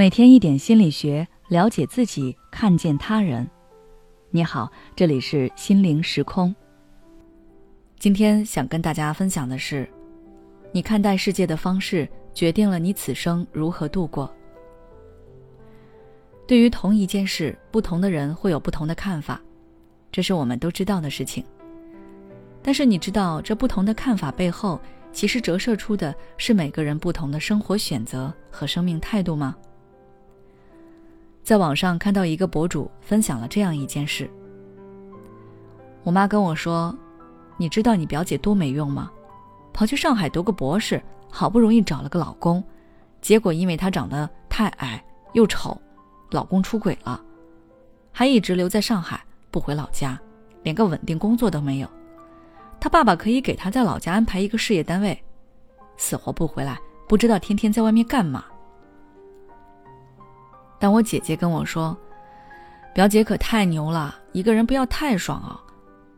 每天一点心理学，了解自己，看见他人。你好，这里是心灵时空。今天想跟大家分享的是，你看待世界的方式，决定了你此生如何度过。对于同一件事，不同的人会有不同的看法，这是我们都知道的事情。但是你知道，这不同的看法背后，其实折射出的是每个人不同的生活选择和生命态度吗？在网上看到一个博主分享了这样一件事。我妈跟我说：“你知道你表姐多没用吗？跑去上海读个博士，好不容易找了个老公，结果因为她长得太矮又丑，老公出轨了，还一直留在上海不回老家，连个稳定工作都没有。他爸爸可以给他在老家安排一个事业单位，死活不回来，不知道天天在外面干嘛。”但我姐姐跟我说，表姐可太牛了，一个人不要太爽啊！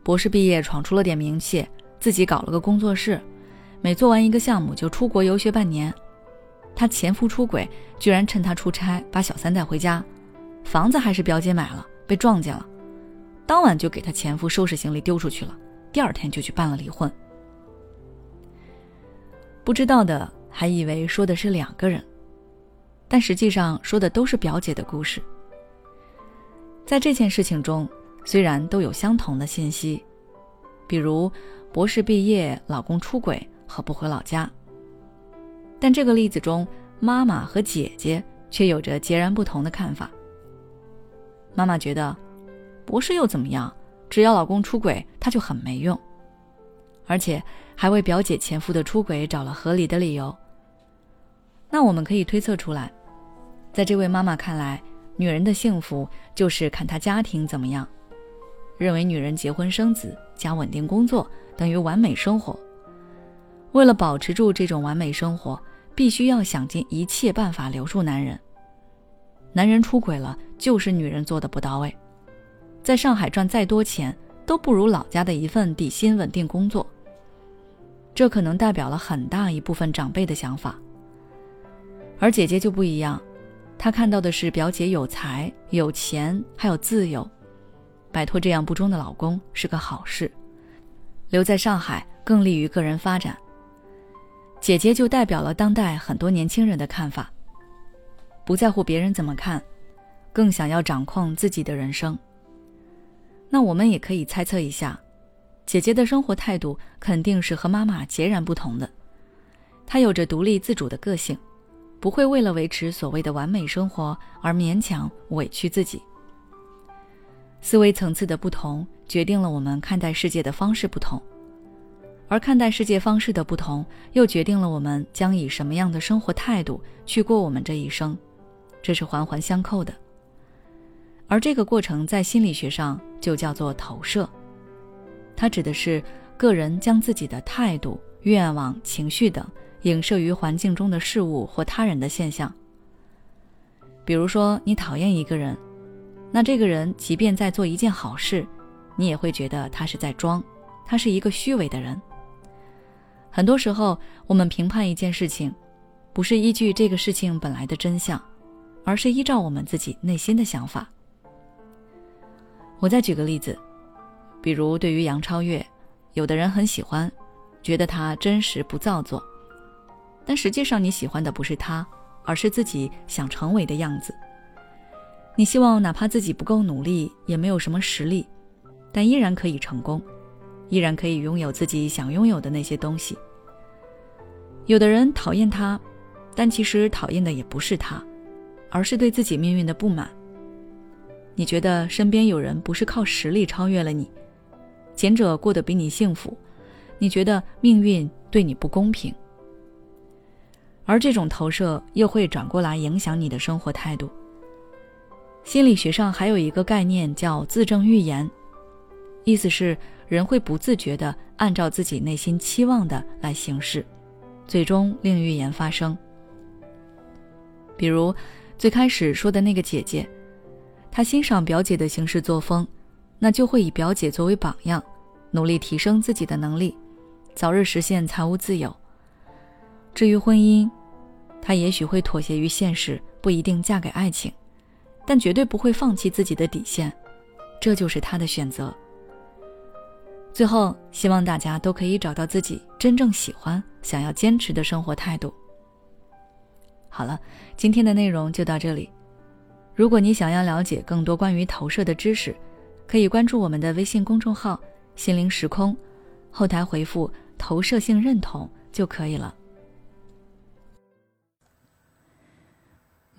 博士毕业闯出了点名气，自己搞了个工作室，每做完一个项目就出国游学半年。她前夫出轨，居然趁她出差把小三带回家，房子还是表姐买了，被撞见了，当晚就给她前夫收拾行李丢出去了，第二天就去办了离婚。不知道的还以为说的是两个人。但实际上说的都是表姐的故事。在这件事情中，虽然都有相同的信息，比如博士毕业、老公出轨和不回老家，但这个例子中，妈妈和姐姐却有着截然不同的看法。妈妈觉得，博士又怎么样？只要老公出轨，她就很没用，而且还为表姐前夫的出轨找了合理的理由。那我们可以推测出来。在这位妈妈看来，女人的幸福就是看她家庭怎么样，认为女人结婚生子加稳定工作等于完美生活。为了保持住这种完美生活，必须要想尽一切办法留住男人。男人出轨了，就是女人做的不到位，在上海赚再多钱都不如老家的一份底薪稳定工作。这可能代表了很大一部分长辈的想法，而姐姐就不一样。她看到的是表姐有才、有钱，还有自由，摆脱这样不忠的老公是个好事。留在上海更利于个人发展。姐姐就代表了当代很多年轻人的看法，不在乎别人怎么看，更想要掌控自己的人生。那我们也可以猜测一下，姐姐的生活态度肯定是和妈妈截然不同的。她有着独立自主的个性。不会为了维持所谓的完美生活而勉强委屈自己。思维层次的不同，决定了我们看待世界的方式不同，而看待世界方式的不同，又决定了我们将以什么样的生活态度去过我们这一生，这是环环相扣的。而这个过程在心理学上就叫做投射，它指的是个人将自己的态度、愿望、情绪等。影射于环境中的事物或他人的现象。比如说，你讨厌一个人，那这个人即便在做一件好事，你也会觉得他是在装，他是一个虚伪的人。很多时候，我们评判一件事情，不是依据这个事情本来的真相，而是依照我们自己内心的想法。我再举个例子，比如对于杨超越，有的人很喜欢，觉得他真实不造作。但实际上，你喜欢的不是他，而是自己想成为的样子。你希望哪怕自己不够努力，也没有什么实力，但依然可以成功，依然可以拥有自己想拥有的那些东西。有的人讨厌他，但其实讨厌的也不是他，而是对自己命运的不满。你觉得身边有人不是靠实力超越了你，前者过得比你幸福，你觉得命运对你不公平。而这种投射又会转过来影响你的生活态度。心理学上还有一个概念叫自证预言，意思是人会不自觉地按照自己内心期望的来行事，最终令预言发生。比如最开始说的那个姐姐，她欣赏表姐的行事作风，那就会以表姐作为榜样，努力提升自己的能力，早日实现财务自由。至于婚姻，他也许会妥协于现实，不一定嫁给爱情，但绝对不会放弃自己的底线，这就是他的选择。最后，希望大家都可以找到自己真正喜欢、想要坚持的生活态度。好了，今天的内容就到这里。如果你想要了解更多关于投射的知识，可以关注我们的微信公众号“心灵时空”，后台回复“投射性认同”就可以了。